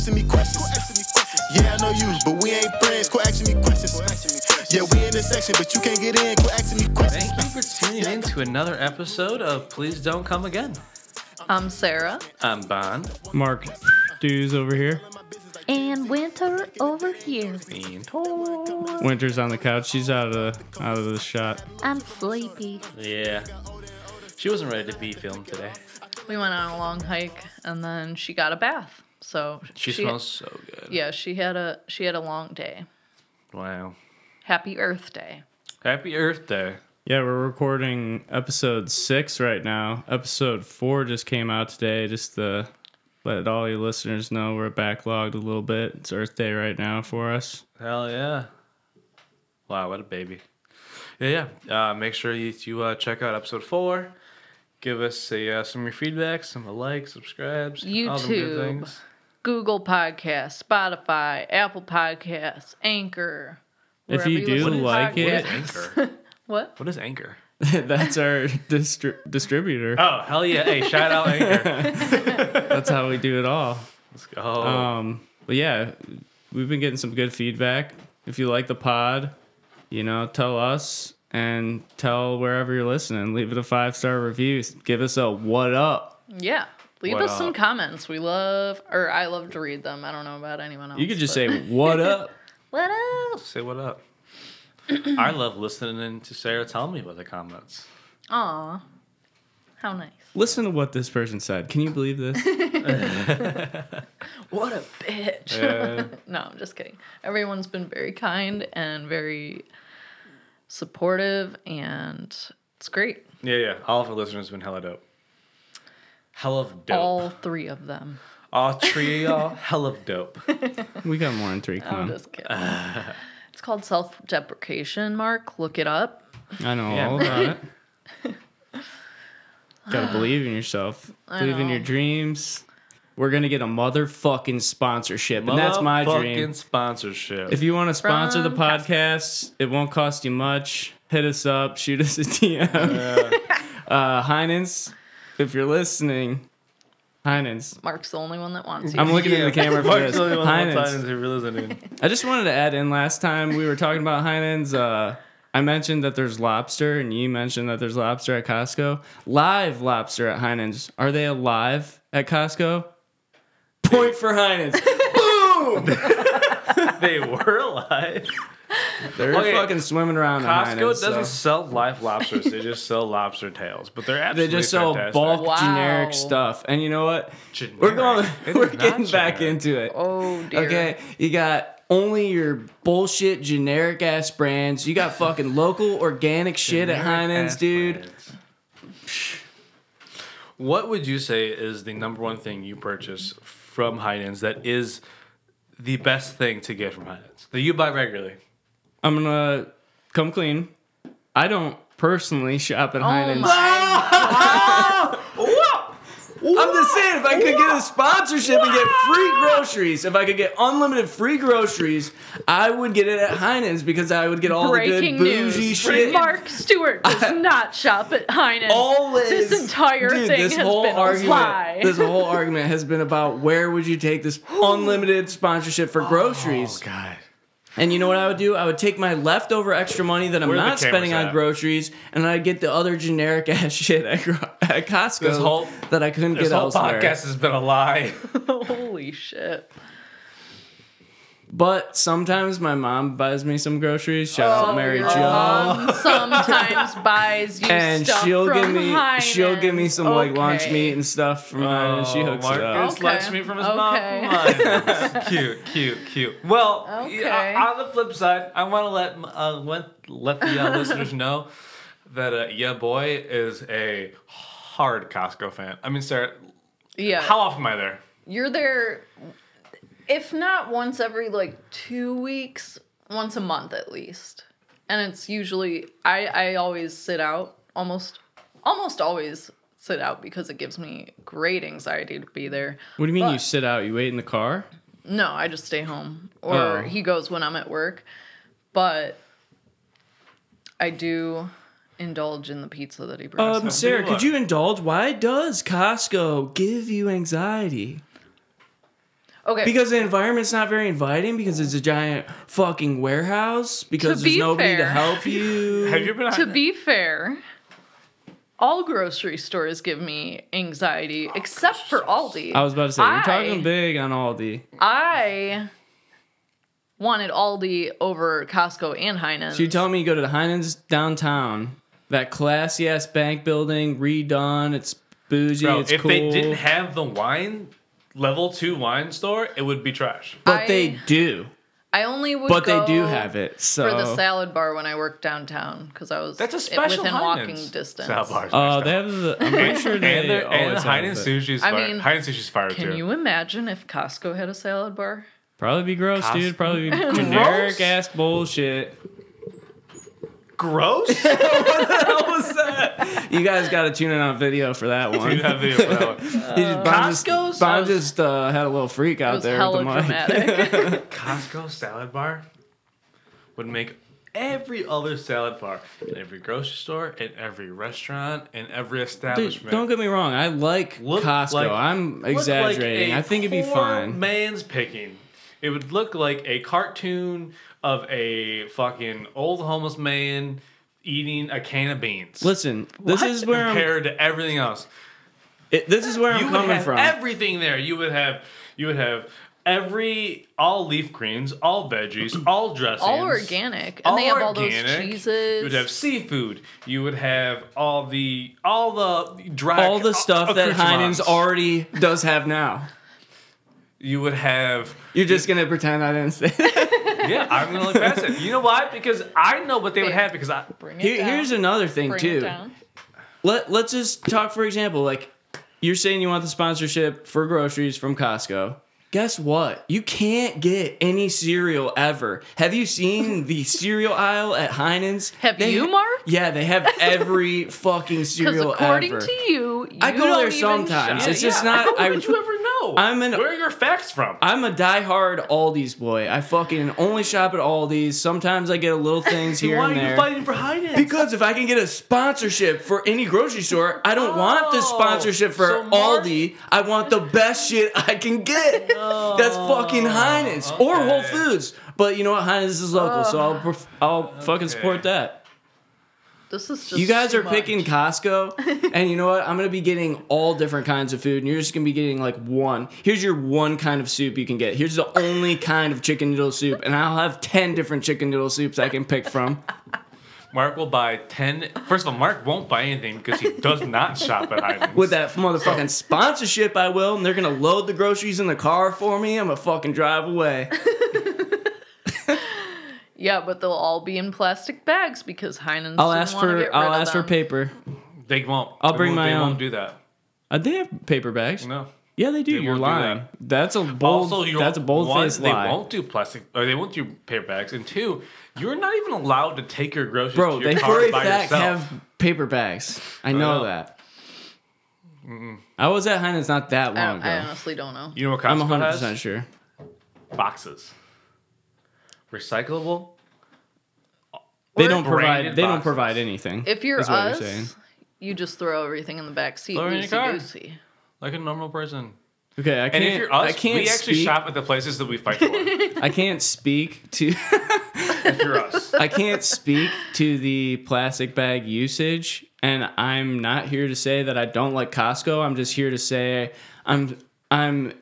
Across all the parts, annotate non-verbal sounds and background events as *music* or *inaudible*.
asking me questions. Yeah, I know you, but we ain't friends. Quit asking me questions. Yeah, we in this section, but you can't get in. Quit asking me questions. Thank you for tuning in to another episode of Please Don't Come Again. I'm Sarah. I'm Bon. Mark Dews over here. And Winter over here. Winter. Winter's on the couch. She's out of the out of the shot. I'm sleepy. Yeah. She wasn't ready to be filmed today. We went on a long hike and then she got a bath. So She, smells so good. Yeah, she had a she had a long day. Wow. Happy Earth Day. Happy Earth Day. Yeah, we're recording episode six right now. Episode four just came out today. Just to let all your listeners know we're backlogged a little bit. It's Earth Day right now for us. Hell yeah. Wow, what a baby. Yeah, yeah. Uh, make sure you, you uh, check out episode four. Give us a, uh, some of your feedback, some the likes, subscribes, all them good things. Google Podcasts, Spotify, Apple Podcasts, Anchor. If wherever you do listen like What is it- Anchor? *laughs* What? what is Anchor? *laughs* That's our distri- distributor. Oh, hell yeah. Hey, shout out Anchor. *laughs* That's how we do it all. Let's go. Um, but yeah, we've been getting some good feedback. If you like the pod, you know, tell us and tell wherever you're listening. Leave it a five star review. Give us a what up. Yeah. Leave What us some comments. We love, or I love to read them. I don't know about anyone else. You could just but- *laughs* say what up. what up? Say what up. I love listening to Sarah tell me about the comments. Aw. How nice. Listen to what this person said. Can you believe this? *laughs* *laughs* What a bitch. Yeah. no, I'm just kidding. Everyone's been very kind and very supportive, and it's great. yeah, yeah. All of our listeners have been hella dope. Hell of dope. All three of them. All three of y'all, *laughs* hell of dope. *laughs* we got more than three. Come I'm on. just kidding. it's called self deprecation, Mark. Look it up. I know Yeah. all about it. Gotta *sighs* believe in yourself. I Believe in your dreams. We're gonna get a motherfucking sponsorship, and that's my Motherfucking dream. sponsorship. If you want to sponsor the From podcast, it won't cost you much. Hit us up, shoot us a *laughs* DM. uh, Heinens, if you're listening, Heinens. Mark's the only one that wants you. I'm looking in the camera for Mark's this. the only one Heinens. Heinens who really listening. I just wanted to add in last time we were talking about Heinens. Uh, I mentioned that there's lobster, and you mentioned that there's lobster at Costco. Live lobster at Heinens. Are they alive at Costco? Point for Heinens. *laughs* Boom! *laughs* they were alive. They're Okay, fucking swimming around. Costco at Heinens, doesn't so- sell live lobsters. They just sell lobster tails. But they're absolutely They just sell fantastic. bulk Wow. generic stuff. And you know what? Generic. We're going It we're is not getting back into it. oh, dear. Okay, you got only your bullshit generic ass brands. You got fucking *laughs* local organic shit at Generic Heinens, dude. brands. What would you say is the number one thing you purchase from Heinens that is the best thing to get from Heinens that you buy regularly? I'm gonna come clean. I don't personally shop at Oh Heinens. *laughs* I'm just saying, if I could get a sponsorship and get free groceries, if I could get unlimited free groceries, I would get it at Heinens because I would get all Breaking the good bougie news. shit. Mark Stewart does *laughs* not shop at Heinens. Always. This entire Dude, thing this has whole been argument, a lie. This whole argument has been about where would you take this unlimited sponsorship for oh, groceries? Oh God. And you know what I would do? I would take my leftover extra money that I'm Where not spending cameras on at? groceries, and I'd get the other generic *laughs* ass shit at, at Costco whole- that I couldn't This get whole elsewhere. podcast has been a lie. *laughs* Holy shit. But sometimes my mom buys me some groceries. Shout out Oh, Mary your Jo. sometimes *laughs* buys you And stuff she'll from give me she'll give me Heinens. some like lunch meat and stuff from Heinens. She hooks it up. Marcus Okay. lunch meat from his Okay. mom. *laughs* cute, cute, cute. Well, Okay. yeah, on the flip side, I want to let uh, let, let the uh, listeners know that uh, yeah, boy is a hard Costco fan. I mean, Sarah, Yeah. how often am I there? You're there if not once every like 2 weeks, once a month at least. And it's usually I I always sit out almost almost always sit out because it gives me great anxiety to be there. What do you mean you sit out? You wait in the car? No, I just stay home. Or Oh. he goes when I'm at work. But I do indulge in the pizza that he brings. Um, home. Sarah, people could you indulge? Why does Costco give you anxiety? Okay. Because the environment's not very inviting because it's a giant fucking warehouse because To there's be nobody to fair- help you. *laughs* Have you been to be fair, all grocery stores give me anxiety oh, except for Aldi. I was about to say, you're I- talking big on Aldi. I wanted Aldi over Costco and Heinen's. So you telling me you go to the Heinen's downtown, that classy ass bank building, redone, it's bougie, Bro, it's if cool. they didn't have the wine level two wine store, it would be trash. but I- they do. I only would But they do have it. So for the salad bar when I worked downtown because I was That's a special within Heinen's walking distance. salad bar. Oh, uh, they have the. I'm pretty *laughs* sure they and the, and always have Heinen's sushi's I fire. mean, Heinen's sushi's fire Can too. you imagine if Costco had a salad bar? Probably be gross, Costco? dude. Probably be *laughs* generic ass bullshit. Gross. *laughs* What the hell was that? You guys got to tune in on video for that one. you have video for that one. *laughs* He just, Bob just, Costco's Bob just uh, had a little freak out was there hella with the mic. dramatic. *laughs* Costco salad bar would make every other salad bar in every grocery store, in every restaurant, in every Dude, establishment. don't get me wrong. I like Look Costco. like- I'm look exaggerating. like a I think it'd be poor fine. Man's picking. It would look like a cartoon of a fucking old homeless man eating a can of beans. Listen, this What? is where I'm. compared to everything else. It, this is where I'm you would coming have from. everything there. You would have you would have every all leaf greens, all veggies, *clears throat* all dressings, all organic, and they have all those organic. cheeses. You would have seafood. You would have all the all the dry all the stuff that Heinen's already does have now. You would have You're just gonna pretend I didn't say. That. *laughs* yeah. I'm gonna look past it. You know why? Because I know what they would have. Because I Bring it Here, down. here's another thing Bring too. it down. Let Let's just talk. For example, like you're saying you want the sponsorship for groceries from Costco. Guess what? You can't get any cereal ever. Have you seen the *laughs* cereal aisle at Heinen's? Have They- you, Mark? Yeah, they have *laughs* every fucking Because cereal according ever. to you, you I go don't there even sometimes. shop. It's just Yeah, not- How I- would you ever know? I'm an- Where are your facts from? I'm a diehard Aldi's boy. I fucking only shop at Aldi's. Sometimes I get a little *laughs* things here why and are you fighting for Heinen's? Because if I can get a sponsorship for any grocery store, I don't want the Oh, sponsorship for so Mark- Aldi. I want the best shit I can get. That's fucking Heinen's or Whole. Foods. But you know what? Heinen's is local, so I'll pref- I'll fucking support that. This is just You guys too are picking. Costco, *laughs* and you know what? I'm gonna be getting all different kinds of food, and you're just gonna be getting like one. Here's your one kind of soup you can get. Here's the only *laughs* kind of chicken noodle soup, and I'll have ten different chicken noodle soups I can pick from. *laughs* Mark will buy 10. First of all, Mark won't buy anything because he does not shop at Heinen's. With that motherfucking sponsorship, I will, and they're gonna load the groceries in the car for me. I'm gonna fucking drive away. Yeah, but they'll all be in plastic bags because Heinen's. I'll ask for I'll of ask for paper. They won't. I'll They bring won't- my They own. won't do that. Uh, they have paper bags. No. Yeah, they do. They You're won't do lying. that. That's a bold. also, that's a bold one, faced They lie. won't do plastic, or they won't do paper bags. And two, you're not even allowed to take your groceries Bro, to your they car for a by fact yourself. have paper bags. I know know. that. I was at Heinen's not that long don't- I honestly don't know. You know what I'm Costco 100 has? percent sure. Boxes. Recyclable. They Or- don't provide. Branded They don't boxes. provide anything. If you're is what us, you're saying. you just throw everything in the back seat, Throw it in your loosey car. goosey. Like a normal person. Okay, I can't. And if you're us, I can't we actually speak. shop at the places that we fight for. *laughs* I can't speak to. *laughs* if you're us. I can't speak to the plastic bag usage, and I'm not here to say that I don't like Costco. I'm just here to say I'm I'm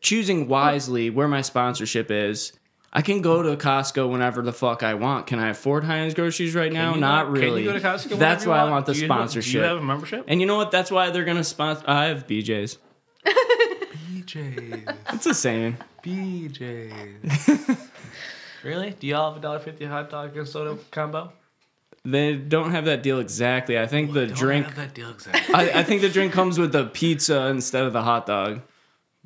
choosing wisely where my sponsorship is. I can go to Costco whenever the fuck I want. Can I afford Heinen's groceries right now? Can you Not Can really. you go to Costco whenever That's you why I want? want the Do you- sponsorship. Do you have a membership? and you know what? That's why they're gonna sponsor. I have BJ's. BJ's. *laughs* It's the same. BJ's. *laughs* really? Do y'all have a dollar fifty hot dog and soda combo? They don't have that deal exactly. I think the Don't drink. have that deal exactly. I, I think the drink comes with the pizza instead of the hot dog.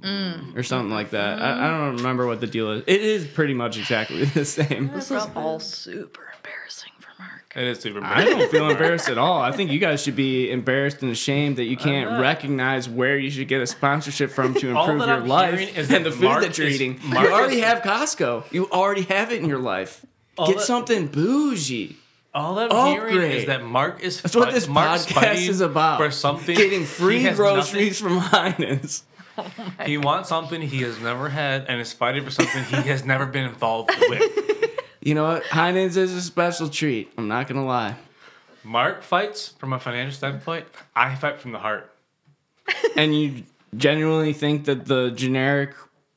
Mm. Or something like that. I, I mm-hmm. don't remember what the deal is. It is pretty much exactly *laughs* the same. This is all super embarrassing for Mark. it is super. embarrassing. I don't feel embarrassed at all. I think you guys should be embarrassed and ashamed that you can't recognize where you should get a sponsorship from to *laughs* improve your I'm life is and that the food Mark that you're is- eating. Mark you already is- have Costco. You already have it in your life. Get that- something bougie. All I'm hearing Upgrade. is that Mark is. That's what this Mark's podcast fighting is about. For something, Getting free has groceries from *laughs* Heinen's. *laughs* he wants something he has never had and is fighting for something he has never been involved with. *laughs* You know what? Heinen's is a special treat. I'm not gonna lie. Mark fights from a financial standpoint. I fight from the heart. *laughs* And you genuinely think that the generic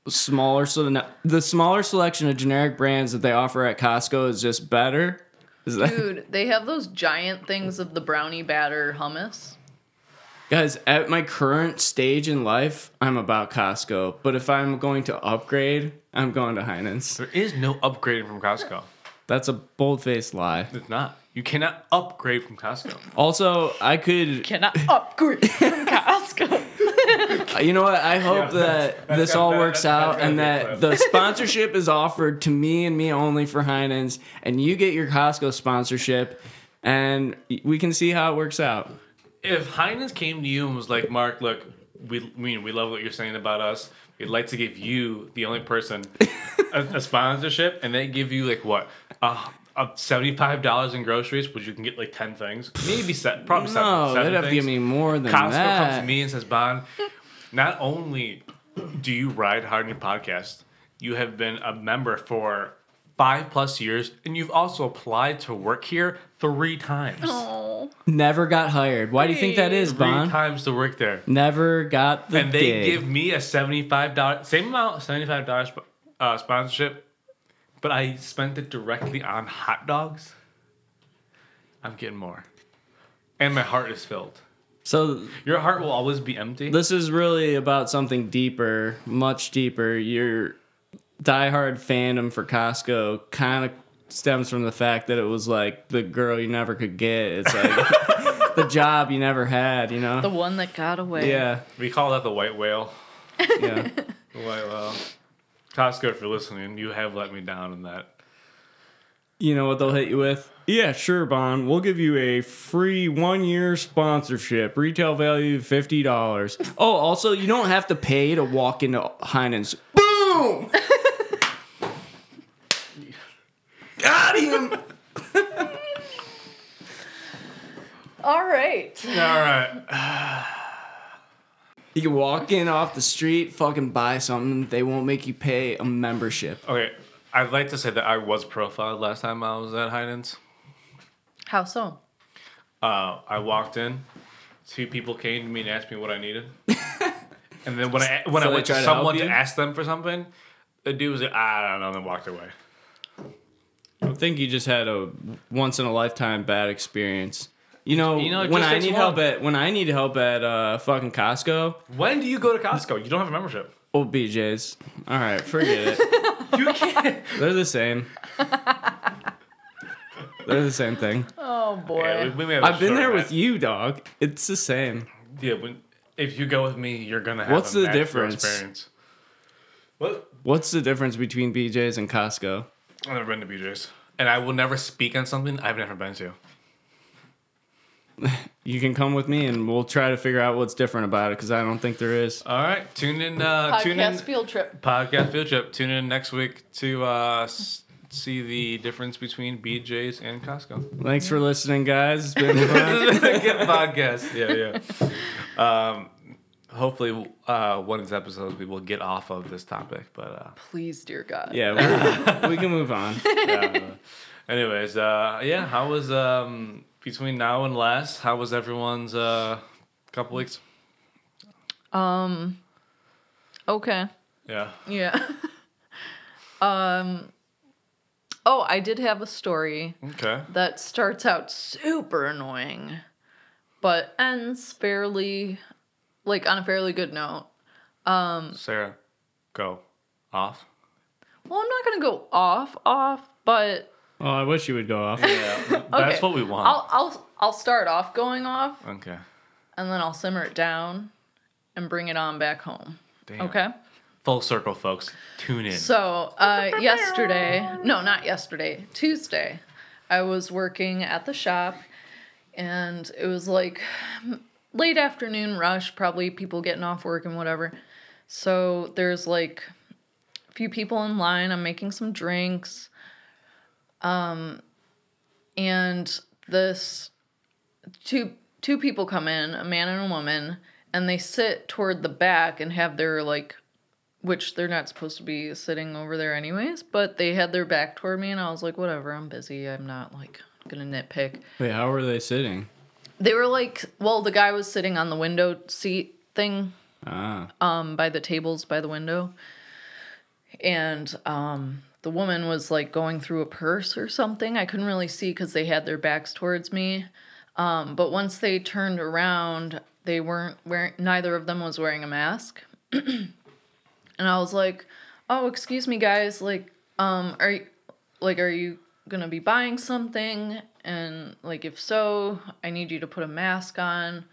smaller so the, the smaller selection of generic brands that they offer at Costco is just better? Is that Dude, they have those giant things of the brownie batter hummus. Guys, at my current stage in life, I'm about Costco. But if I'm going to upgrade, I'm going to Heinen's. There is no upgrading from Costco. That's a bold faced lie. It's not. You cannot upgrade from Costco. Also, I could Cannot upgrade from Costco. *laughs* You know what? I hope that that's this all that- works out and gotta be a that clip. the sponsorship is offered to me and me only for Heinen's, and you get your Costco sponsorship, and we can see how it works out. If Heinens came to you and was like, Mark, look, we mean we love what you're saying about us. We'd like to give you, the only person, a, a sponsorship, and they give you like what, uh, uh, seventy-five dollars in groceries, which you can get like ten things, maybe set, probably seven. No, seven they'd have to give me more than Costco comes to me and says, Bond, not only do you ride hard in your podcast, you have been a member for five plus years, and you've also applied to work here three times. oh, Never got hired. Why do you think that is, Three times to work there. Never got the and they gig. give me a seventy-five dollar same amount, seventy-five dollars uh, sponsorship, but I spent it directly on hot dogs. I'm getting more, and my heart is filled. so Your heart will always be empty. this is really about something deeper, much deeper. Your diehard fandom for Costco kind of stems from the fact that it was like the girl you never could get. It's like *laughs* the job you never had, you know? the one that got away. yeah, we call that the white whale. yeah. *laughs* The white whale. Costco, if you're listening, you have let me down in that. You know what they'll hit you with? Yeah, sure, Bond. We'll give you a free one year sponsorship. Retail value $50. Oh, also, you don't have to pay to walk into Heinen's. Boom! *laughs* *laughs* Got him! All right. All right. You can walk in off the street, fucking buy something. They won't make you pay a membership. Okay. I'd like to say that I was profiled last time I was at Heinen's. How so? Uh, I walked in, two people came to me and asked me what I needed. and then when I when *laughs* So I went to tried to someone to ask them for something, the dude was like, I don't know, and then walked away. I think you just had a once in a lifetime bad experience. You know, You know, when I need one. help at when I need help at uh fucking Costco, When do you go to Costco? You don't have a membership. oh BJ's. All right, forget it. *laughs* You can't. They're the same. They're the same thing. Oh boy. Yeah, we, we may have been there rant. with you, dog. It's the same. Yeah, when, if you go with me, you're gonna have. What's a the difference? Experience. What? What's the difference between BJ's and Costco? I've never been to BJ's, and I will never speak on something I've never been to. *laughs* You can come with me and we'll try to figure out what's different about it because I don't think there is. All right, tune in. Uh, tune in. Podcast field trip. Podcast field trip. Tune in next week to uh, s- see the difference between BJ's and Costco. Thanks for listening, guys. It's been *laughs* fun. Good podcast. Yeah, yeah. Um, hopefully, uh, one of these episodes we will get off of this topic, but uh, Please, dear God. yeah, we, *laughs* can move on. *laughs* yeah. Anyways, uh, yeah. How was um between now and last? How was everyone's uh couple weeks? Um. Okay. Yeah. Yeah. *laughs* um. Oh, I did have a story Okay. that starts out super annoying, but ends fairly, like on a fairly good note. Um, Sarah, go off. Well, I'm not gonna go off, off, but Oh, I wish you would go off. Yeah, *laughs* that's Okay. what we want. I'll I'll I'll start off going off, okay. and then I'll simmer it down, and bring it on back home. Damn. Okay. Full circle, folks. Tune in. So, uh, yesterday, no, not yesterday, Tuesday, I was working at the shop and it was like late afternoon rush, probably people getting off work and whatever. So, there's like a few people in line. I'm making some drinks. Um, and this two two people come in, a man and a woman, and they sit toward the back and have their like which they're not supposed to be sitting over there anyways, but they had their back toward me and I was like, whatever, I'm busy. I'm not like gonna nitpick. Wait, how were they sitting? They were like, well, the guy was sitting on the window seat thing Ah, um by the tables by the window. And um the woman was like going through a purse or something. I couldn't really see cuz they had their backs towards me. Um but once they turned around, they weren't wearing neither of them was wearing a mask. *clears throat* and I was like, "Oh, excuse me guys, like um are you like are you to be buying something?" And like if so, I need you to put a mask on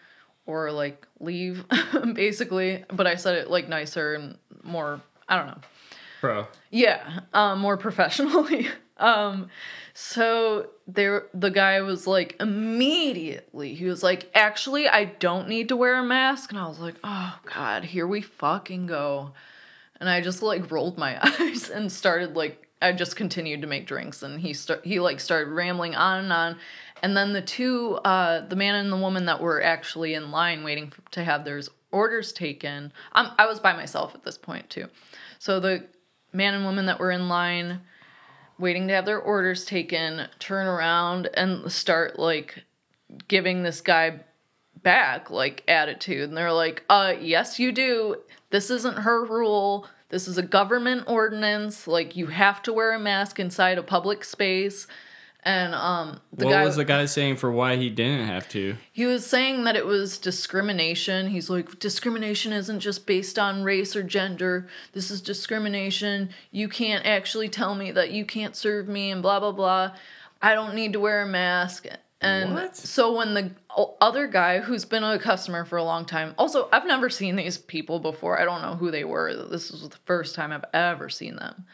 or like leave *laughs* basically, but I said it like nicer and more, I don't know. bro. Yeah, um, more professionally. *laughs* um, so there, the guy was like immediately. He was like, "Actually, I don't need to wear a mask," and I was like, "Oh God, here we fucking go." And I just like rolled my *laughs* eyes and started like I just continued to make drinks, and he start he like started rambling on and on. And then the two, uh, the man and the woman that were actually in line waiting for, to have their orders taken. I'm, I was by myself at this point too. So the man and woman that were in line waiting to have their orders taken turn around and start like giving this guy back like attitude and they're like uh yes you do this isn't her rule this is a government ordinance like you have to wear a mask inside a public space and um the what guy was the guy saying for why he didn't have to? he was saying that it was discrimination. He's like, discrimination isn't just based on race or gender. This is discrimination. You can't actually tell me that you can't serve me and blah, blah, blah. I don't need to wear a mask. And What? so when the other guy who's been a customer for a long time, also, I've never seen these people before. I don't know who they were. This was the first time I've ever seen them.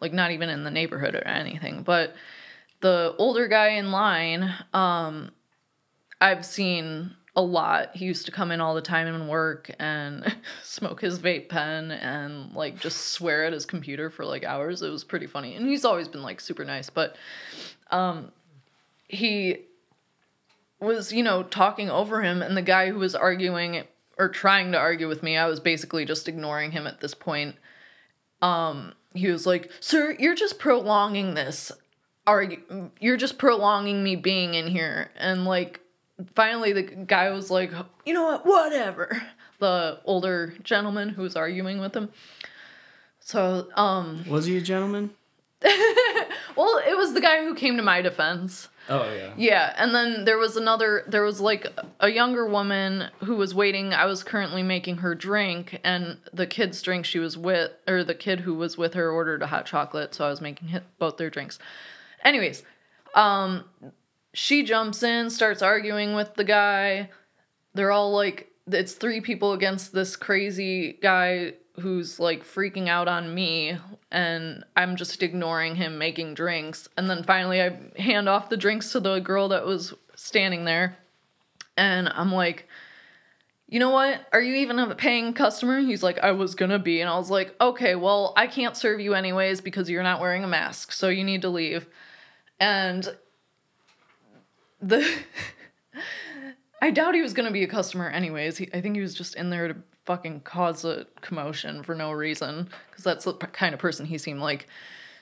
Like, not even in the neighborhood or anything. But the older guy in line, um, I've seen a lot. He used to come in all the time and work and *laughs* smoke his vape pen and like just swear at his computer for like hours. It was pretty funny. And he's always been like super nice, but um he was, you know, talking over him and the guy who was arguing or trying to argue with me, I was basically just ignoring him at this point. Um he was like, "Sir, you're just prolonging this argue you're just prolonging me being in here. And like finally the guy was like you know what? Whatever. The older gentleman who was arguing with him. So um Was he a gentleman? *laughs* well it was the guy who came to my defense Oh yeah. yeah, and then there was another there was like a younger woman who was waiting. I was currently making her drink and the kid's drink she was with or the kid who was with her ordered a hot chocolate, so I was making both their drinks. Anyways, um she jumps in, starts arguing with the guy. They're all like it's three people against this crazy guy who's like freaking out on me and I'm just ignoring him making drinks. And then finally I hand off the drinks to the girl that was standing there. And I'm like, you know what? Are you even a paying customer? He's like, I was gonna be. And I was like, okay, well, I can't serve you anyways because you're not wearing a mask. So you need to leave. And the. *laughs* I doubt he was gonna be a customer anyways. He, I think he was just in there to fucking cause a commotion for no reason because that's the kind of person he seemed like.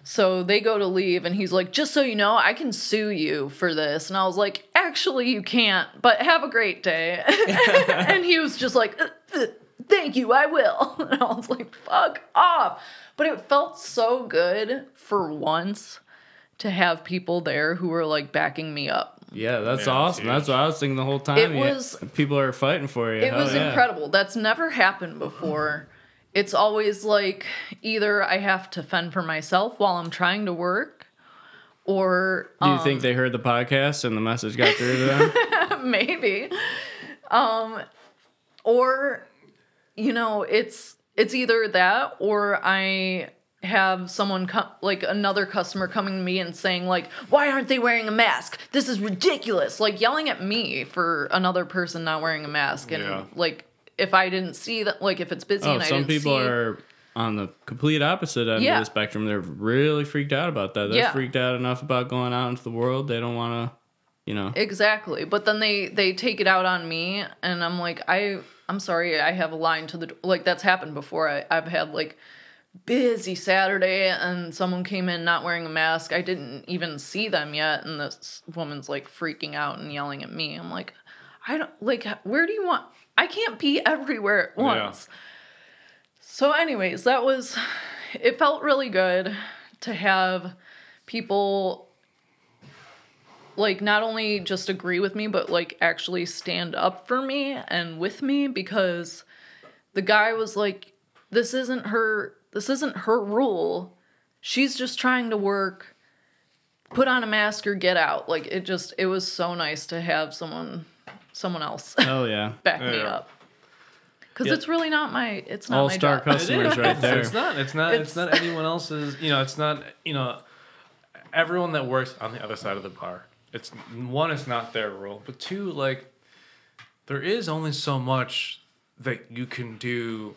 So they go to leave, and he's like, "Just so you know, I can sue you for this." And I was like, "Actually, you can't, but have a great day." *laughs* and he was just like, "Uh, uh, "Thank you, I will." *laughs* And I was like, "Fuck off!" But it felt so good for once to have people there who were like backing me up. Yeah, that's Yeah, awesome. huge. That's what I was thinking the whole time. It Yeah, was- people are fighting for you. It Hell was yeah. incredible. That's never happened before. It's always like either I have to fend for myself while I'm trying to work, or Do you um, think they heard the podcast and the message got through to them? *laughs* maybe, um, or you know, it's it's either that or I have someone come like another customer coming to me and saying like why aren't they wearing a mask this is ridiculous like yelling at me for another person not wearing a mask and Yeah. like if i didn't see that like if it's busy oh, and i some didn't people see are on the complete opposite end Yeah. of the spectrum. They're really freaked out about that. They're Yeah. freaked out enough about going out into the world. They don't want to you know. Exactly. But then they they take it out on me and I'm like I I'm sorry I have a line to the like that's happened before. I I've had like busy Saturday and someone came in not wearing a mask. I didn't even see them yet and this woman's like freaking out and yelling at me. I'm like I don't like where do you want I can't be everywhere at Yeah. once. So anyways, that was it felt really good to have people like not only just agree with me but like actually stand up for me and with me because the guy was like this isn't her this isn't her rule she's just trying to work put on a mask or get out like it just it was so nice to have someone someone else *laughs* Oh yeah. back me up because Yeah. it's really not my it's not All-star my job customers It is. *laughs* right there. It's not. It's not. It's, It's- not anyone else's. You know. It's not. You know. Everyone that works on the other side of the bar. It's one. It's not their role. But two, like, there is only so much that you can do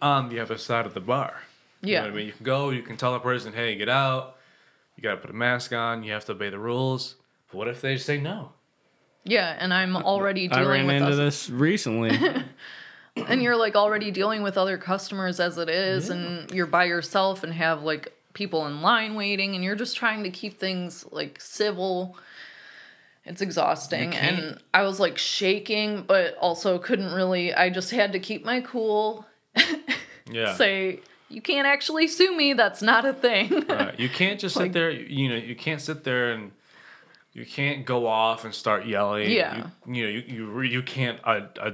on the other side of the bar. You Yeah. know what I mean? You can go. You can tell a person, "Hey, get out. You got to put a mask on. You have to obey the rules." But what if they say no? yeah and i'm already dealing I dealing ran with into us this recently. *laughs* and you're like already dealing with other customers as it is and you're by yourself and have like people in line waiting and you're just trying to keep things like civil it's exhausting and i was like shaking but also couldn't really i just had to keep my cool Yeah. *laughs* say you can't actually sue me that's not a thing Right. *laughs* You can't just Like- sit there. You know, you can't sit there and you can't go off and start yelling. Yeah. You, you know, you you, re- you can't uh, uh,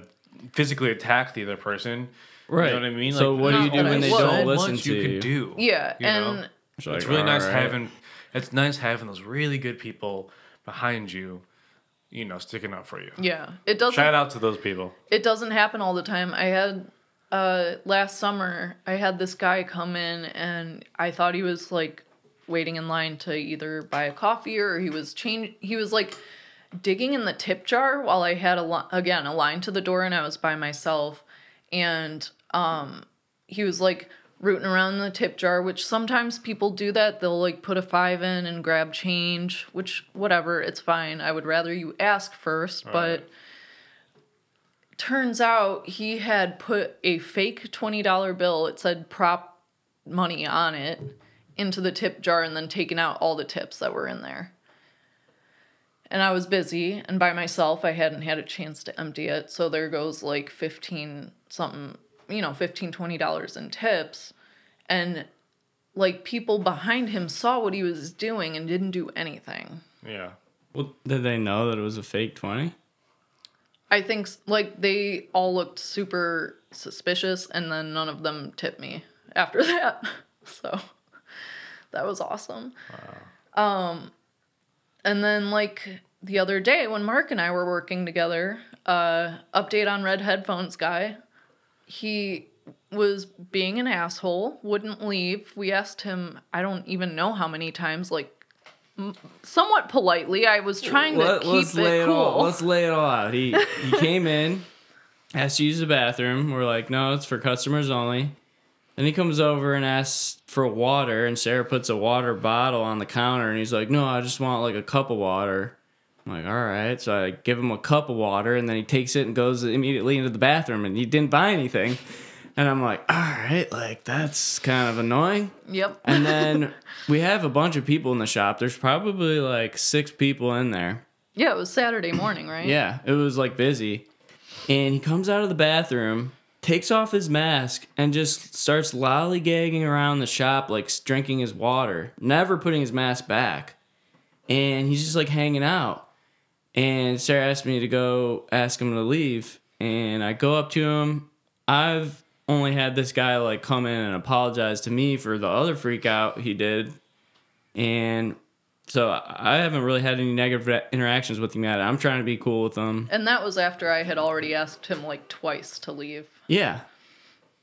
physically attack the other person. right. You know what I mean? So Like, what do you do when they would. don't so listen much to you you? can do. yeah you and It's, It's like, really nice all right. having. It's nice having those really good people behind you. You know, sticking up for you. yeah it doesn't Shout out to those people. it doesn't happen all the time. I had uh last summer I had this guy come in and I thought he was like waiting in line to either buy a coffee or he was change he was like digging in the tip jar while I had a li- again a line to the door and I was by myself. And um he was like rooting around in the tip jar which sometimes people do that. They'll like put a 5 in and grab change which whatever it's fine. I would rather you ask first but turns out he had put a fake $20 bill it said prop money on it into the tip jar and then taken out all the tips that were in there and i was busy and by myself i hadn't had a chance to empty it so there goes like 15 something you know 15 20 dollars in tips and like people behind him saw what he was doing and didn't do anything Yeah. Well, did they know that it was a fake twenty? I think like they all looked super suspicious, and then none of them tipped me after *laughs* that. So that was awesome. Um, and then like the other day when Mark and I were working together, uh, update on Red Headphones guy, he was being an asshole, wouldn't leave. We asked him, I don't even know how many times, like somewhat politely. I was trying to keep it cool. all. Let's lay it all out. He *laughs* he came in, asked to use the bathroom. We're like, no, it's for customers only. Then he comes over and asks for water, and Sarah puts a water bottle on the counter, and he's like, no, I just want like a cup of water. I'm like, all right. So I give him a cup of water, and then he takes it and goes immediately into the bathroom, and he didn't buy anything. And I'm like, all right, like that's kind of annoying. Yep. And then *laughs* we have a bunch of people in the shop. There's probably like six people in there. Yeah, it was Saturday morning, right? Yeah, it was like busy. And he comes out of the bathroom, takes off his mask, and just starts lollygagging around the shop, like drinking his water, never putting his mask back. And he's just like hanging out. And Sarah asked me to go ask him to leave. And I go up to him. I've only had this guy like come in and apologize to me for the other freak out he did. And so I haven't really had any negative interactions with him yet. I'm trying to be cool with him. And that was after I had already asked him like twice to leave. Yeah.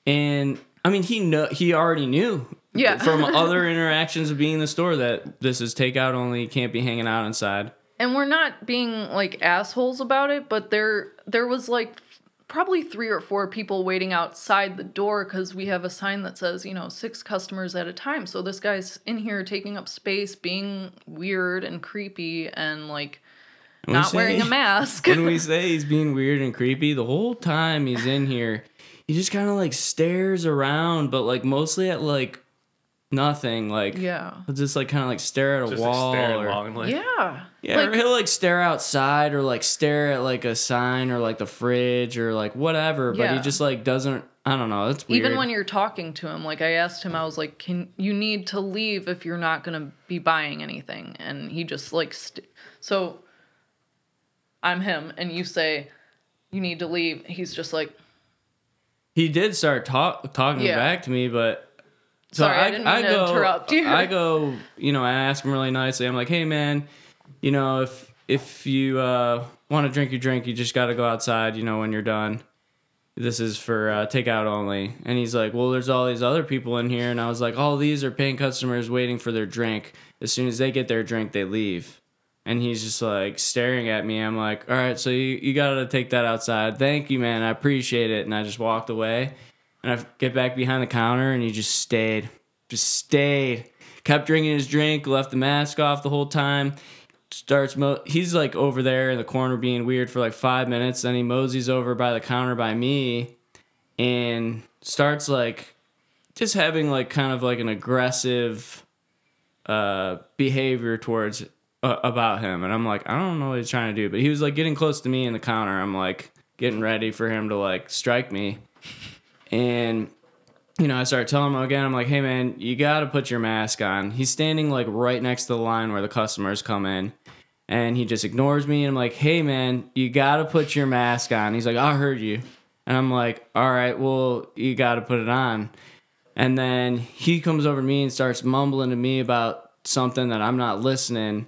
And I mean, he know he already knew Yeah. from *laughs* other interactions of being in the store that this is takeout only. Can't be hanging out inside. And we're not being like assholes about it, but there there was like probably three or four people waiting outside the door because we have a sign that says, you know, six customers at a time. So this guy's in here taking up space, being weird and creepy and like we not say- wearing a mask. when we *laughs* say he's being weird and creepy, the whole time he's in here, he just kind of like stares around, but like mostly at like nothing. Like yeah. he'll just like kind of like stare at a Just like wall staring or longingly. Yeah. yeah, or he'll like stare outside or like stare at like a sign or like the fridge or like whatever. But he just like doesn't. I don't know. That's weird. even when you're talking to him, like I asked him, I was like, "Can you need to leave if you're not gonna be buying anything?" And he just like, st- so I'm him, and you say you need to leave. He's just like, he did start talk, talking Yeah. back to me, but so Sorry, I didn't mean to interrupt you. I go, you know, I ask him really nicely. I'm like, hey man, you know, if if you uh, want to drink your drink, you just got to go outside. You know, when you're done. This is for uh, takeout only. And he's like, well, there's all these other people in here, and I was like, all these are paying customers waiting for their drink. As soon as they get their drink, they leave. And he's just like staring at me. I'm like, all right, so you, you got to take that outside. Thank you, man. I appreciate it. And I just walked away. And I get back behind the counter, and he just stayed. Just stayed. Kept drinking his drink, left the mask off the whole time. Starts, mo- he's like over there in the corner being weird for like five minutes. Then he moseys over by the counter by me and starts like just having like kind of like an aggressive uh behavior towards uh, about him and i'm like i don't know what he's trying to do but he was like getting close to me in the counter i'm like getting ready for him to like strike me and you know i started telling him again i'm like hey man you gotta put your mask on. He's standing like right next to the line where the customers come in and he just ignores me and i'm like hey man you gotta put your mask on. He's like i heard you. And i'm like all right well you gotta put it on. And then he comes over to me and starts mumbling to me about something that i'm not listening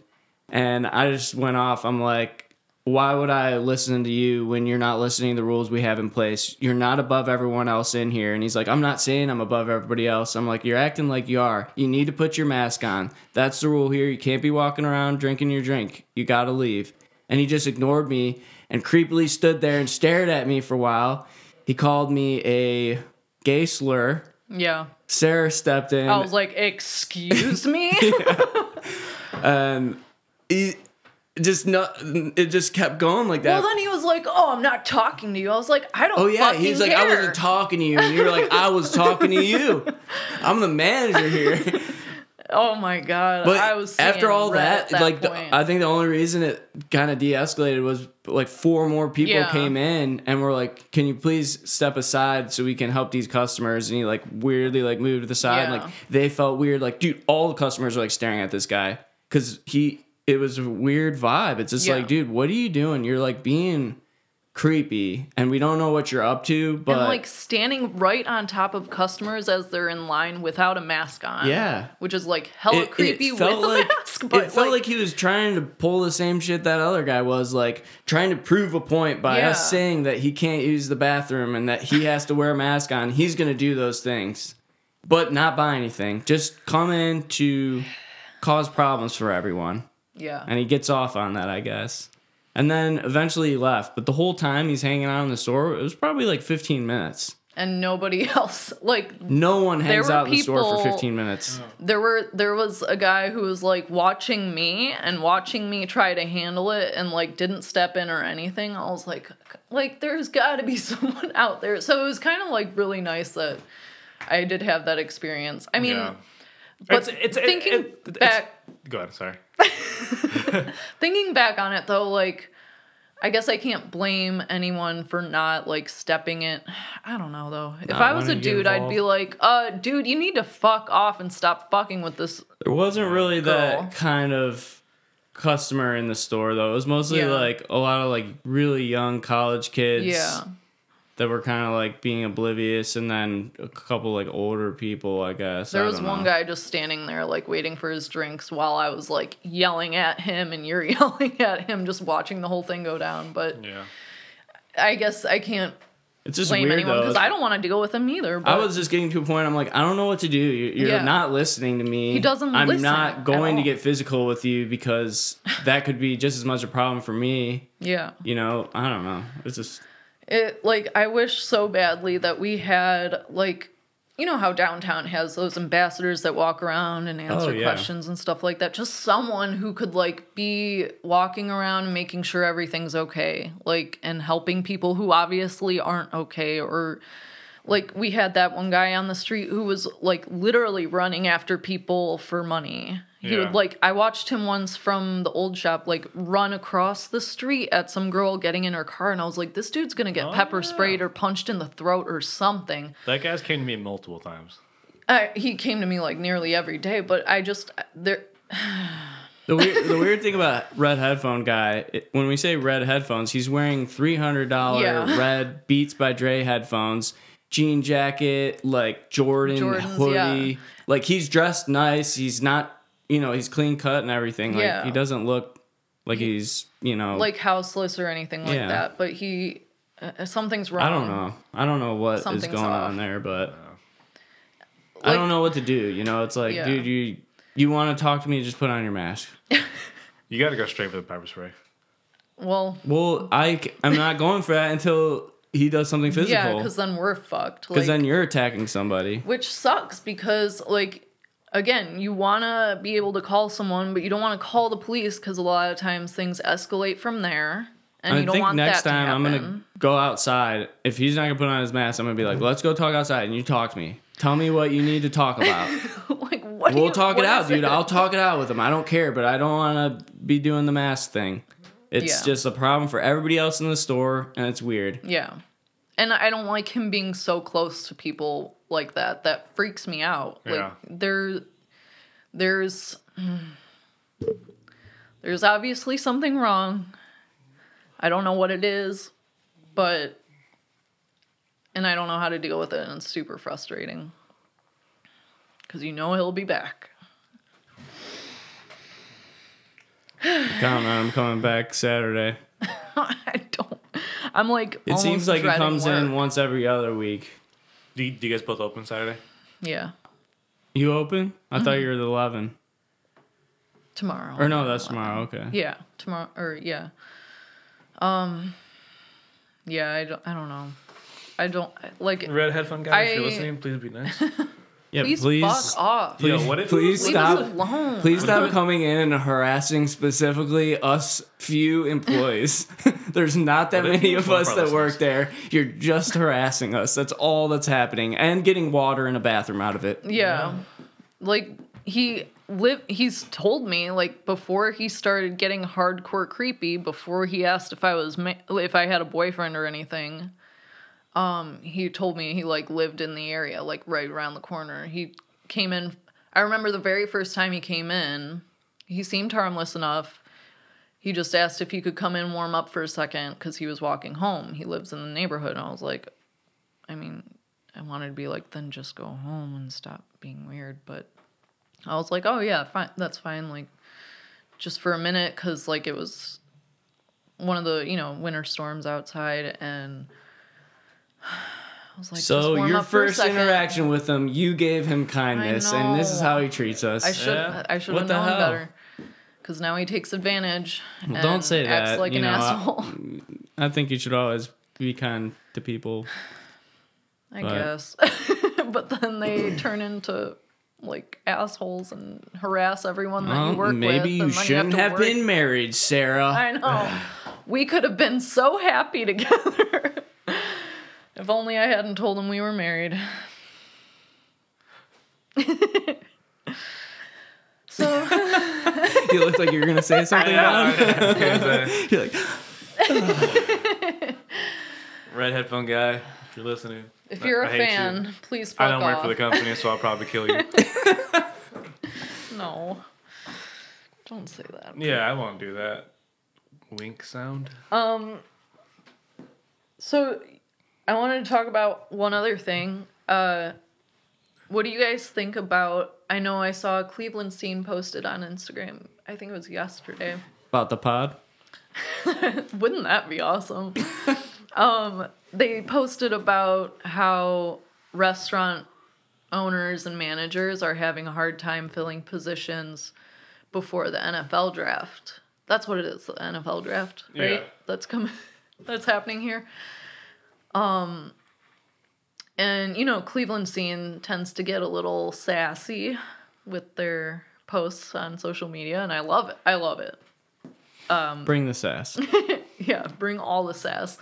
and i just went off. I'm like why would I listen to you when you're not listening to the rules we have in place? You're not above everyone else in here. And he's like, I'm not saying I'm above everybody else. I'm like, you're acting like you are. You need to put your mask on. That's the rule here. You can't be walking around drinking your drink. You got to leave. And he just ignored me and creepily stood there and stared at me for a while. He called me a gay slur. yeah. Sarah stepped in. I was like, excuse me. *laughs* and um, he just not, it just kept going like that. well, then he was like, oh, I'm not talking to you. I was like, I don't. Oh yeah, he's like, I wasn't talking to you, and you're like, I was talking to you. *laughs* I'm the manager here. *laughs* Oh my god. But I was after all that, that like, the- I think the only reason it kind of de-escalated was like four more people Yeah. came in and were like, "Can you please step aside so we can help these customers?" And he like weirdly like moved to the side. and, Like they felt weird. Like, dude, all the customers are like staring at this guy because he. It was a weird vibe. It's just Yeah. like, dude, what are you doing? You're like being creepy, and we don't know what you're up to. But and like standing right on top of customers as they're in line without a mask on. Yeah. Which is like hella creepy with felt a like, mask. But it felt like, he was trying to pull the same shit that other guy was, like trying to prove a point by Yeah. us saying that he can't use the bathroom and that he has to wear a mask on. He's gonna do those things, but not buy anything. Just come in to cause problems for everyone, yeah. and he gets off on that, I guess. And then eventually he left, but the whole time he's hanging out in the store, it was probably like 15 minutes. And nobody *laughs* else like No one hangs were out in the store for 15 minutes. Oh. there were there was a guy who was like watching me and watching me try to handle it and like didn't step in or anything. I was like like there's got to be *laughs* someone out there. So it was kind of like really nice that I did have that experience. I mean, Yeah. But It's- it's- thinking it- it's- back Go ahead. Sorry. *laughs* *laughs* thinking back on it though, like I guess I can't blame anyone for not like stepping it. *sighs* I don't know though. If Not I was a wanting to get dude, I'd be like, "Uh, dude, you need to fuck off and stop fucking with this." There wasn't really Girl. that kind of customer in the store though. It was mostly Yeah. like a lot of like really young college kids Yeah. That were kind of like being oblivious and then a couple like older people, I guess. There I was one know. guy just standing there, like waiting for his drinks while I was like yelling at him and you're *laughs* yelling at him, just watching the whole thing go down. But Yeah. I guess I can't It's just blame weird anyone though. because I don't want to deal with him either. But I was just getting to a point. I'm like, I don't know what to do. You- You're Yeah. not listening to me. He doesn't I'm listen not going to get physical with you because that could be just as much a problem for me. yeah. You know, I don't know. It's just It like I wish so badly that we had like you know how downtown has those ambassadors that walk around and answer Oh, yeah. questions and stuff like that. Just someone who could like be walking around and making sure everything's okay, like and helping people who obviously aren't okay or like we had that one guy on the street who was like literally running after people for money. He Yeah. would like I watched him once from the old shop like run across the street at some girl getting in her car and I was like this dude's going to get Oh, pepper yeah. sprayed or punched in the throat or something. That guy's came to me multiple times. I, he came to me like nearly every day, but I just uh, there The weird, the weird thing about red headphone guy, it, when we say red headphones, he's wearing three hundred dollar Yeah. *laughs* red Beats by Dre headphones, jean jacket, like Jordan Jordans, hoodie. yeah. Like he's dressed nice. He's not, you know, he's clean cut and everything. Like Yeah. he doesn't look like he's, you know, like houseless or anything like Yeah. that, but he uh, something's wrong. I don't know. I don't know what is Something's going off. on there, but I don't know what to do. You know, it's like, Yeah. dude, you you want to talk to me? Just put on your mask. *laughs* You got to go straight for the pepper spray. Well, Well, I c- I'm not *laughs* going for that until he does something physical. yeah, because then we're fucked. Because Like, then you're attacking somebody. which sucks because like again you want to be able to call someone but you don't want to call the police because a lot of times things escalate from there and I you don't think want next that time to I'm happen. gonna go outside. If he's not gonna put on his mask, I'm gonna be like, "Let's go talk outside," and you talk to me. Tell me what you need to talk about. *laughs* like what we'll you- talk it out, dude. I'll talk it out with him. I don't care, but I don't want to be doing the mask thing. It's Yeah. just a problem for everybody else in the store, and it's weird. yeah and i don't like him being so close to people like that that freaks me out like Yeah. there there's there's obviously something wrong i don't know what it is but and i don't know how to deal with it and it's super frustrating because you know he'll be back *sighs* on him coming back Saturday. *laughs* i don't i'm like It seems like it comes in once every other week. Do you, do you guys both open Saturday? yeah You open? I Mm-hmm. thought you were the 11. tomorrow Or no, that's tomorrow. Okay. Yeah, tomorrow or yeah. Um yeah, I don't I don't know. I don't like Red headphone guy, if you're listening, please be nice. *laughs* Yeah, please, please, fuck off. Yo, what if please Leave stop. us alone. Please stop *laughs* coming in and harassing specifically us few employees. *laughs* There's not that many of us that work there. You're just harassing us. That's all that's happening. And getting water in a bathroom out of it. Yeah. Like he live he's told me like before he started getting hardcore creepy before he asked if I was ma- if I had a boyfriend or anything. Um he told me he like lived in the area like right around the corner. He came in I remember the very first time he came in, he seemed harmless enough. He just asked if he could come in warm up for a second cuz he was walking home. He lives in the neighborhood and I was like I mean, I wanted to be like, then just go home and stop being weird. But I was like, oh yeah, fine, that's fine. Like, just for a minute, because like it was one of the you know winter storms outside, and I was like, So your up for a first interaction with him, you gave him kindness, and this is how he treats us. I should Yeah. I should have known hell? better. Because now he takes advantage. Well, don't and say acts that, like you an know, asshole. *laughs* I think you should always be kind to people. I But- guess. *laughs* but then they *coughs* turn into like assholes and harass everyone that you work maybe with. Maybe you shouldn't to have work- been married, Sarah. I know. *sighs* we could have been so happy together. *laughs* if only I hadn't told him we were married. *laughs* so *laughs* you looked like you were gonna say *laughs* something. Don. uh, You're like, *sighs* Red headphone guy, if you're listening. if you're I a hate you. fan, please fuck I don't work for the company, so I'll probably kill you. No. Don't say that. yeah, I won't do that. Wink sound. Um. So, I wanted to talk about one other thing. Uh, what do you guys think about? I know I saw a Cleveland Scene posted on Instagram. I think it was yesterday. about the pod. *laughs* Wouldn't that be awesome? *laughs* um, they posted about how restaurant owners and managers are having a hard time filling positions before the NFL draft. That's what it is, the NFL draft, right? Yeah. That's coming *laughs* that's happening here. And you know, Cleveland scene tends to get a little sassy with their posts on social media, and I love it. I love it. Bring the sass. *laughs* Yeah, bring all the sass.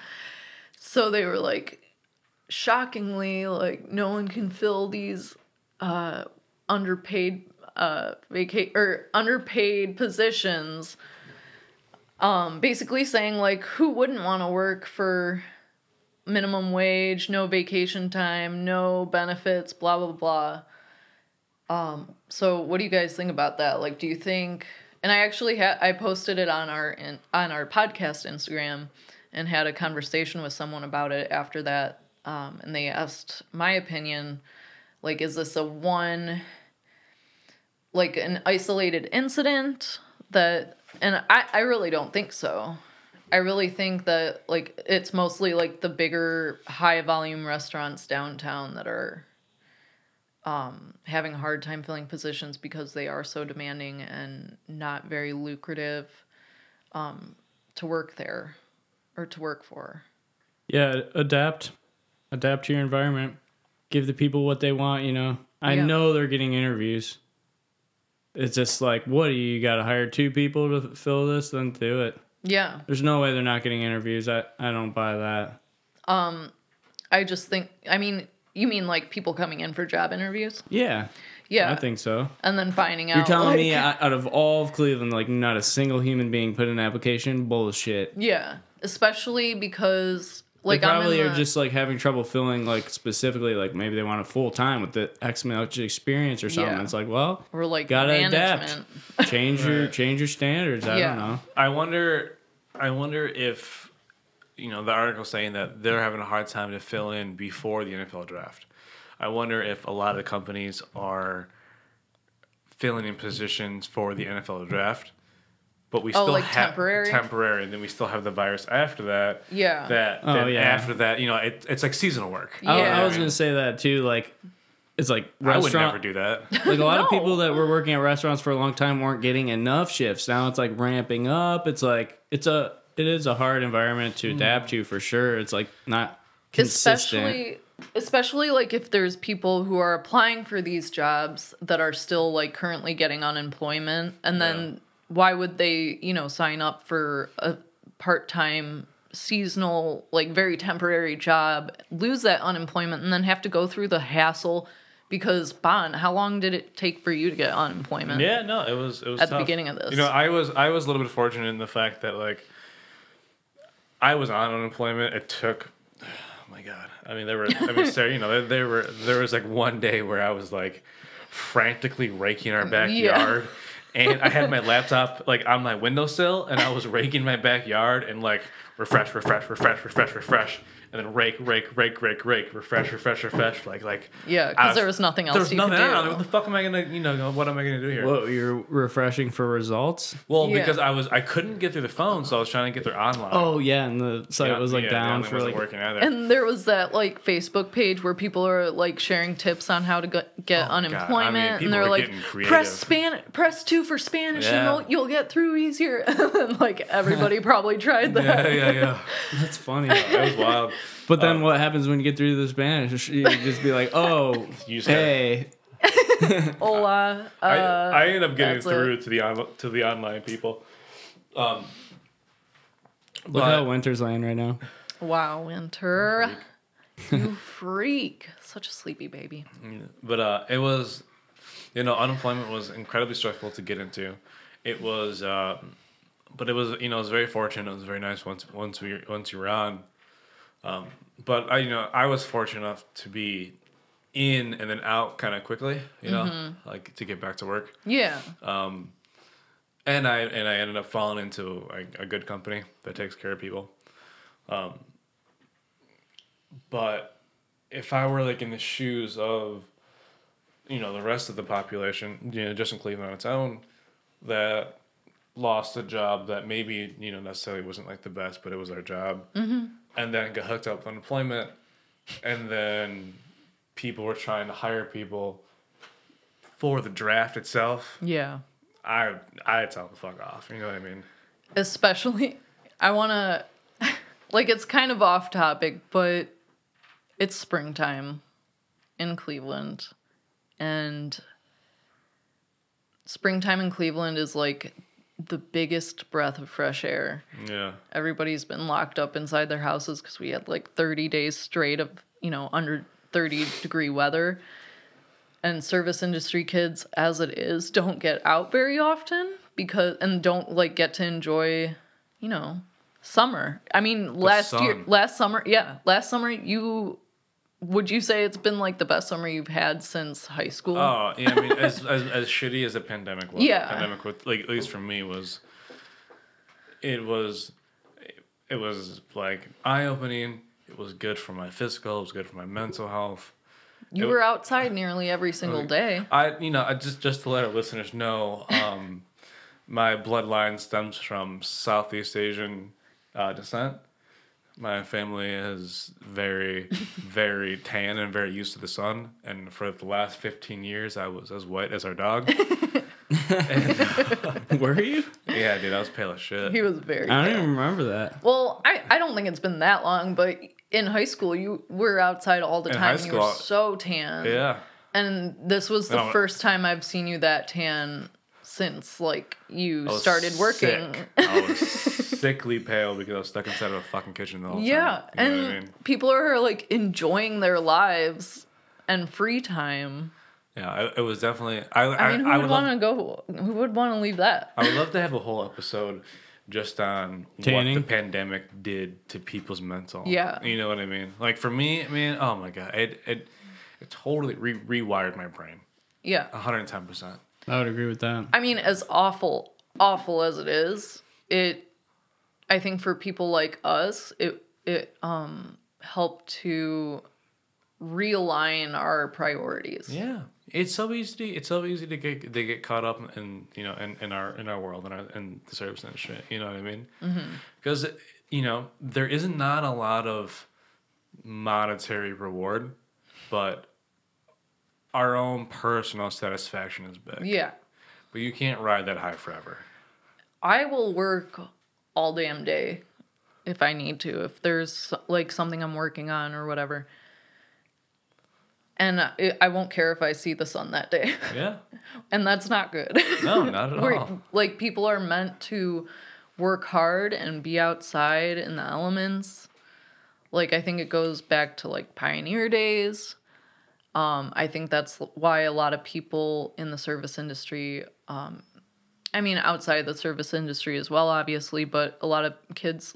So they were like, shockingly, like no one can fill these uh, underpaid uh, vaca- or underpaid positions. Um, basically saying like, who wouldn't want to work for minimum wage, no vacation time, no benefits, blah blah blah. Um, so what do you guys think about that? Like, do you think? And I actually had I posted it on our in, on our podcast Instagram, and had a conversation with someone about it after that. Um, and they asked my opinion, like, is this a one, like an isolated incident that? And I I really don't think so. I really think that like it's mostly like the bigger high volume restaurants downtown that are um, having a hard time filling positions because they are so demanding and not very lucrative um, to work there or to work for. Yeah, adapt. Adapt to your environment. Give the people what they want, you know. I Yeah. know they're getting interviews. It's just like, what do you, you got to hire two people to fill this? Then do it. Yeah, There's no way they're not getting interviews. I, I don't buy that. Um, I just think. I mean, you mean like people coming in for job interviews? Yeah, Yeah, I think so. and then finding out. You're telling like, me out out of all of Cleveland, like not a single human being put in an application? Bullshit. Yeah, especially because like they probably I'm are the, just like having trouble filling like specifically like maybe they want a full time with the X much experience or something. Yeah. It's like, well, or like gotta management. adapt. *laughs* change your change your standards. I Yeah. don't know. I wonder. I wonder if you know the article saying that they're having a hard time to fill in before the NFL draft. I wonder if a lot of the companies are filling in positions for the NFL draft, but we Oh, still like have temporary? temporary, and then we still have the virus after that. Yeah. That Oh, then yeah. after that, you know, it, it's like seasonal work. I, I Yeah. was gonna say that too. Like, it's like I would restaurant. never do that. *laughs* Like a lot of people that were working at restaurants for a long time weren't getting enough shifts. Now it's like ramping up. It's like it's a it is a hard environment to mm. adapt to for sure. It's like not consistent. especially especially like if there's people who are applying for these jobs that are still like currently getting unemployment and then why would they you know sign up for a part-time seasonal like very temporary job lose that unemployment and then have to go through the hassle because Bon, how long did it take for you to get unemployment Yeah, no, it was it was At the beginning of this. You know, I was I was a little bit fortunate in the fact that like I was on unemployment. It took oh my god. I mean, there were I mean, *laughs* Sarah, you know, there, there were there was like one day where I was like frantically raking our backyard. And I had my laptop like on my windowsill, and I was raking my backyard and like refresh, refresh, refresh, refresh, refresh, and then rake, rake, rake, rake, rake, refresh, refresh, refresh, like like. Yeah, because there was nothing else There was you nothing. could don't do. What the fuck am I gonna, you know, what am I gonna do here? What you're refreshing for results? Well, Yeah. because I was I couldn't get through the phone, so I was trying to get through online. Oh yeah, and the site Yeah, was like yeah, down for wasn't like working either. And there was that like Facebook page where people are like sharing tips on how to get, get Oh, God. I mean, unemployment, and they're were like, press span, press two for Spanish, Yeah. and you'll, you'll get through easier. *laughs* and like everybody *laughs* probably tried that. yeah, that. yeah, yeah. that's funny. That was wild. But then Um, what happens when you get through the Spanish? You just be like, oh, *laughs* You hey, *laughs* Hola. Uh, I, I ended up getting through it. to the on, to the online people. Um, look how winter's laying right now. wow, Winter. you freak. Such a sleepy baby. but uh, it was, you know, unemployment was incredibly stressful to get into. It was, uh, but it was, you know, it was very fortunate. It was very nice once once we once you were on. Um, but I, you know, I was fortunate enough to be in and then out kind of quickly, you know, like to get back to work. Yeah. and I and I ended up falling into a, a good company that takes care of people. Um, but if I were like in the shoes of, you know, the rest of the population, you know, just in Cleveland on its own, that lost a job that maybe you know necessarily wasn't like the best, but it was our job, mm-hmm. And then got hooked up with unemployment, and then people were trying to hire people for the draft itself. Yeah. I I tell them to fuck off. You know what I mean? especially i want to *laughs* like it's kind of off topic but it's springtime in Cleveland, and springtime in Cleveland is like the biggest breath of fresh air. Yeah. Everybody's been locked up inside their houses because we had like 30 days straight of, you know, under 30 degree weather. And service industry kids, as it is, don't get out very often because, and don't like get to enjoy, you know, summer. I mean, last year, last summer, yeah, last summer, you, would you say it's been like the best summer you've had since high school? Oh, yeah. I mean, *laughs* as, as as shitty as the pandemic was, Yeah. pandemic with like at least for me was, it was, it was like eye opening. It was good for my physical. It was good for my mental health. you it- were outside nearly every single day. I, you know, I just just to let our listeners know, um, *laughs* my bloodline stems from Southeast Asian uh, descent. My family is very, very tan and very used to the sun. And for the last fifteen years, I was as white as our dog. *laughs* Were you? yeah, dude, I was pale as shit. He was very I don't pale. even remember that. Well, I, I don't think it's been that long, but in high school you were outside all the In time. high and you were school, so tan. Yeah, And this was the No. first time I've seen you that tan since like you I was started working. sick. I was sickly pale because I was stuck inside of a fucking kitchen the whole yeah, time. You know and what I mean? people are like enjoying their lives and free time. Yeah, it, it was definitely. I, I mean, who I would love- want to go? Who would want to leave that? I would love to have a whole episode just on Tanning? what the pandemic did to people's mental. Yeah. You know what I mean? Like for me, I mean, oh my god, it it, it totally re- rewired my brain. Yeah. 110%. I would agree with that. I mean, as awful, awful as it is, it, I think for people like us, it, it, um, helped to realign our priorities. Yeah. It's so easy to it's so easy to get they get caught up in you know in, in our in our world and our in the service industry. You know what I mean? Because you know there isn't not a lot of monetary reward, but our own personal satisfaction is big. Yeah. But you can't ride that high forever. I will work all damn day if I need to, if there's like something I'm working on or whatever. And I, I won't care if I see the sun that day. *laughs* Yeah. and that's not good. No, not at *laughs* all. Like people are meant to work hard and be outside in the elements. Like I think it goes back to like pioneer days. Um, I think that's why a lot of people in the service industry, um, I mean outside the service industry as well, obviously, but a lot of kids.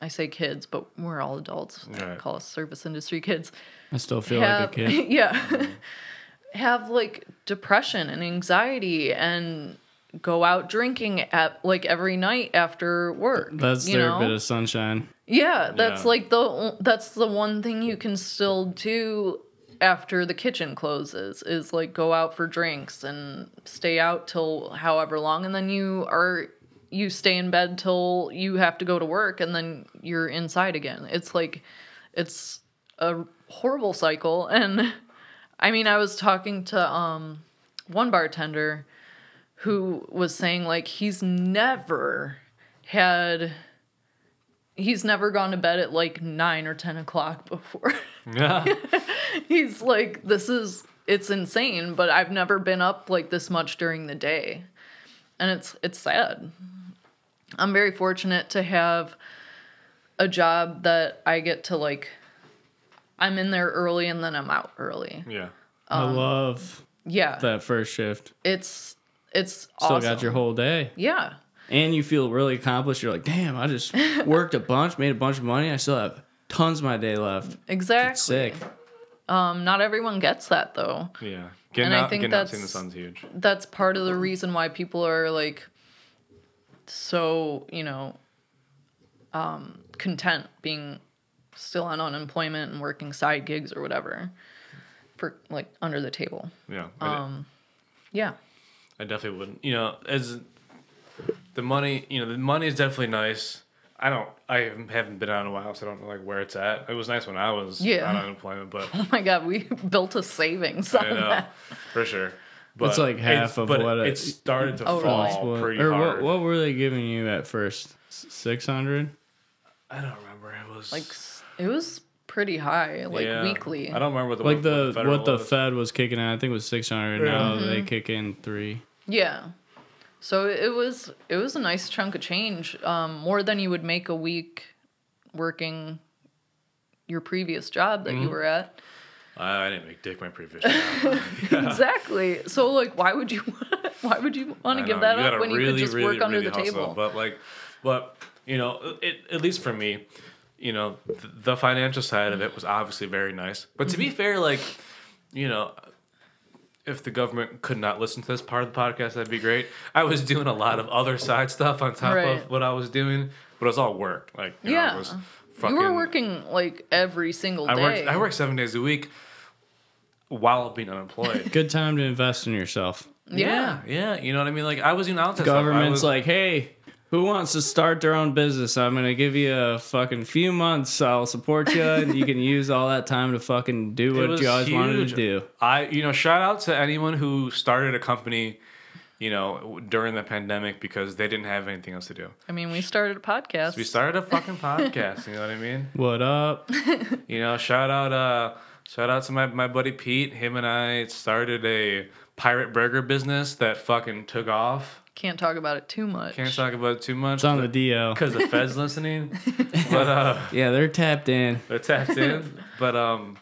I say kids, but we're all adults. Right. Call us service industry kids I still feel have, like a kid. *laughs* yeah *laughs* have like depression and anxiety and go out drinking at like every night after work That's you their know bit of sunshine. yeah that's Yeah. like the that's the one thing you can still do after the kitchen closes is like go out for drinks and stay out till however long and then you are you stay in bed till you have to go to work and then you're inside again it's like it's a horrible cycle and *laughs* i mean i was talking to um one bartender who was saying like he's never had he's never gone to bed at like 9 or 10 o'clock before Yeah. *laughs* *laughs* he's like this is it's insane but i've never been up like this much during the day and it's it's sad i'm very fortunate to have a job that i get to like i'm in there early and then i'm out early yeah. I Um, love yeah that first shift. it's it's Still awesome. got your whole day. yeah And you feel really accomplished. You're like, damn, I just *laughs* worked a bunch, made a bunch of money. I still have tons of my day left. exactly It's sick. Um not everyone gets that though Yeah. Getting And I think getting out the that's- sun's huge. that's part of the reason why people are like so you know um content being still on unemployment and working side gigs or whatever for like under the table Yeah. Um yeah I definitely wouldn't. You know, as the money, you know, the money is definitely nice. I don't. I haven't haven't been out in a while, so I don't know like where it's at. It was nice when I was Yeah. on unemployment, but *laughs* oh my god we built a savings I on know that for sure. But It's like half it's- of but what it, it- started to Oh, fall What- pretty or hard. what, what were they giving you at first? Six hundred. I don't remember. It was like it was pretty high, like Yeah. weekly. I don't remember what the like what the what the was. Fed was kicking in. I think it was six hundred. Now mm-hmm. they kick in three. Yeah. So it was it was a nice chunk of change, um, more than you would make a week working your previous job that Mm-hmm. you were at. I, I didn't make dick my previous job. *laughs* *laughs* Exactly. So like, why would you *laughs* why would you want to give that up when you could just work under the hustle. table? But like, but you know, it, at least for me, you know, th- the financial side of it was obviously very nice. But to Mm-hmm. be fair, like, you know, if the government could not listen to this part of the podcast, that'd be great. I was doing a lot of other side stuff on top Right. of what I was doing, but it was all work. Like, you know, it Yeah. was you were working like every single I day. worked. I worked seven days a week while being unemployed. *laughs* Good time to invest in yourself. Yeah. yeah, yeah. You know what I mean? Like I was doing out that Government's stuff. I was, like, hey, who wants to start their own business? I'm gonna give you a fucking few months. I'll support you, and you can *laughs* use all that time to fucking do It what you always wanted to do. I, you know, shout out to anyone who started a company, you know, during the pandemic because they didn't have anything else to do. I mean, we started a podcast. We started a fucking podcast. You know what I mean? *laughs* What up? *laughs* You know, shout out, uh, shout out to my my buddy Pete. Him and I started a pirate burger business that fucking took off. Can't talk about it too much. Can't talk about it too much It's on the DL. because the Fed's *laughs* listening. *laughs* But uh, Yeah, they're tapped in. they're tapped in. *laughs* But um,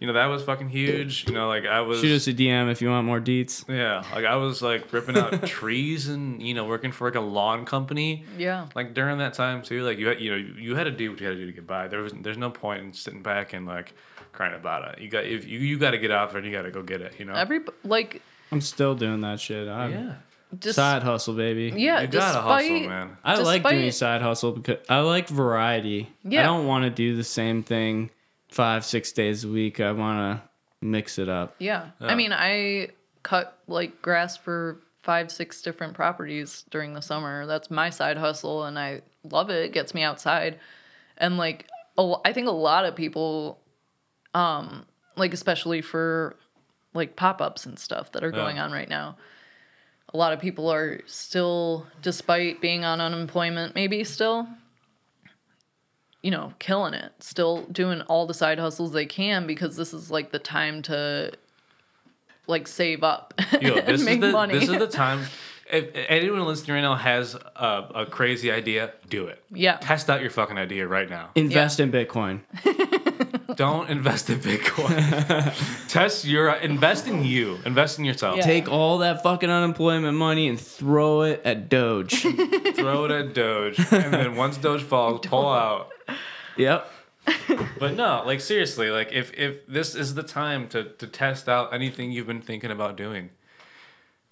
you know that was fucking huge. You know, like I was. Shoot us a DM if you want more deets. Yeah, like I was like ripping out trees and you know working for like a lawn company. Yeah. Like during that time too, like you had you know you had to do what you had to do to get by. There was there's no point in sitting back and like crying about it. You got if you you got to get out there and you got to go get it. You know. Every like I'm still doing that shit. I'm yeah. Just side hustle, baby. yeah, You gotta despite hustle, man. I like doing side hustle because I like variety. Yeah. I don't want to do the same thing five, six days a week. I want to mix it up. Yeah. Yeah. I mean, I cut like grass for five, six different properties during the summer. That's my side hustle, and I love it. It gets me outside, and like a l- I think a lot of people, um, like especially for like pop ups and stuff that are going on right now. A lot of people are still, despite being on unemployment, maybe still, you know, killing it, still doing all the side hustles they can because this is like the time to like save up *laughs* Yo, and this is make the money. this is the *laughs* time. If anyone listening right now has a, a crazy idea, do it. yeah. Test out your fucking idea right now. Invest in Bitcoin. *laughs* *laughs* Don't invest in Bitcoin. *laughs* Test your invest in you. Invest in yourself. Yeah. Take all that fucking unemployment money and throw it at Doge. *laughs* Throw it at Doge, and then once Doge falls, pull out. yep. But no, like seriously, like if if this is the time to to test out anything you've been thinking about doing.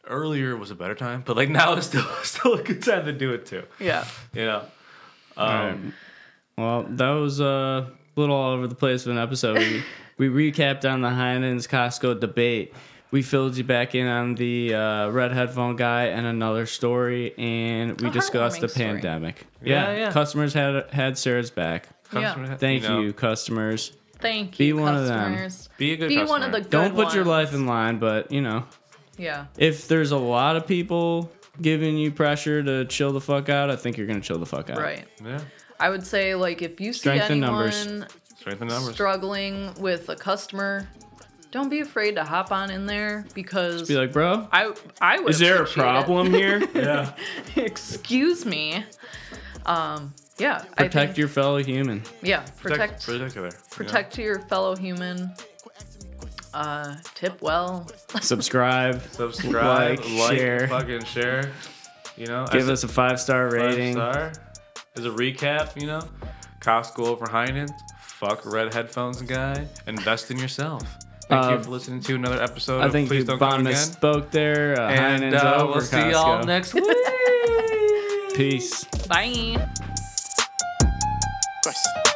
Earlier was a better time, but like now is still still a good time to do it too. Yeah. You know. Um, Well, that was uh, a little all over the place of an episode. We, *laughs* we recapped on the Heinen's Costco debate. We filled you back in on the uh, red headphone guy and another story, and we A discussed the story. pandemic. Yeah, yeah. Customers had had Sarah's back. customer- Thank know, you, customers. Thank you. Be you, one of them. Be a good Be customer. one of the good Don't put your life in line, but you know, Yeah. if there's a lot of people giving you pressure to chill the fuck out, I think you're gonna chill the fuck out. Right. Yeah. I would say like if you see Strength in anyone numbers. Strength in numbers. struggling with a customer, don't be afraid to hop on in there because Be like, bro, I I would is there a appreciate it. problem here? *laughs* yeah. Excuse me. Um yeah, I Protect think, your fellow human. yeah, protect Protect. Protect. protect your fellow human. Uh tip well. *laughs* Subscribe. Subscribe, Like, like, share. fucking share. You know, Give as us a five star five rating. star. As a recap, you know, Costco over Heinen's. Fuck red headphones guy. Invest in yourself. Thank Uh, you for listening to another episode. I of think Please you don't come Bon again. misspoke there. Uh, And uh, over we'll see y'all next *laughs* week. Peace. Bye. Question.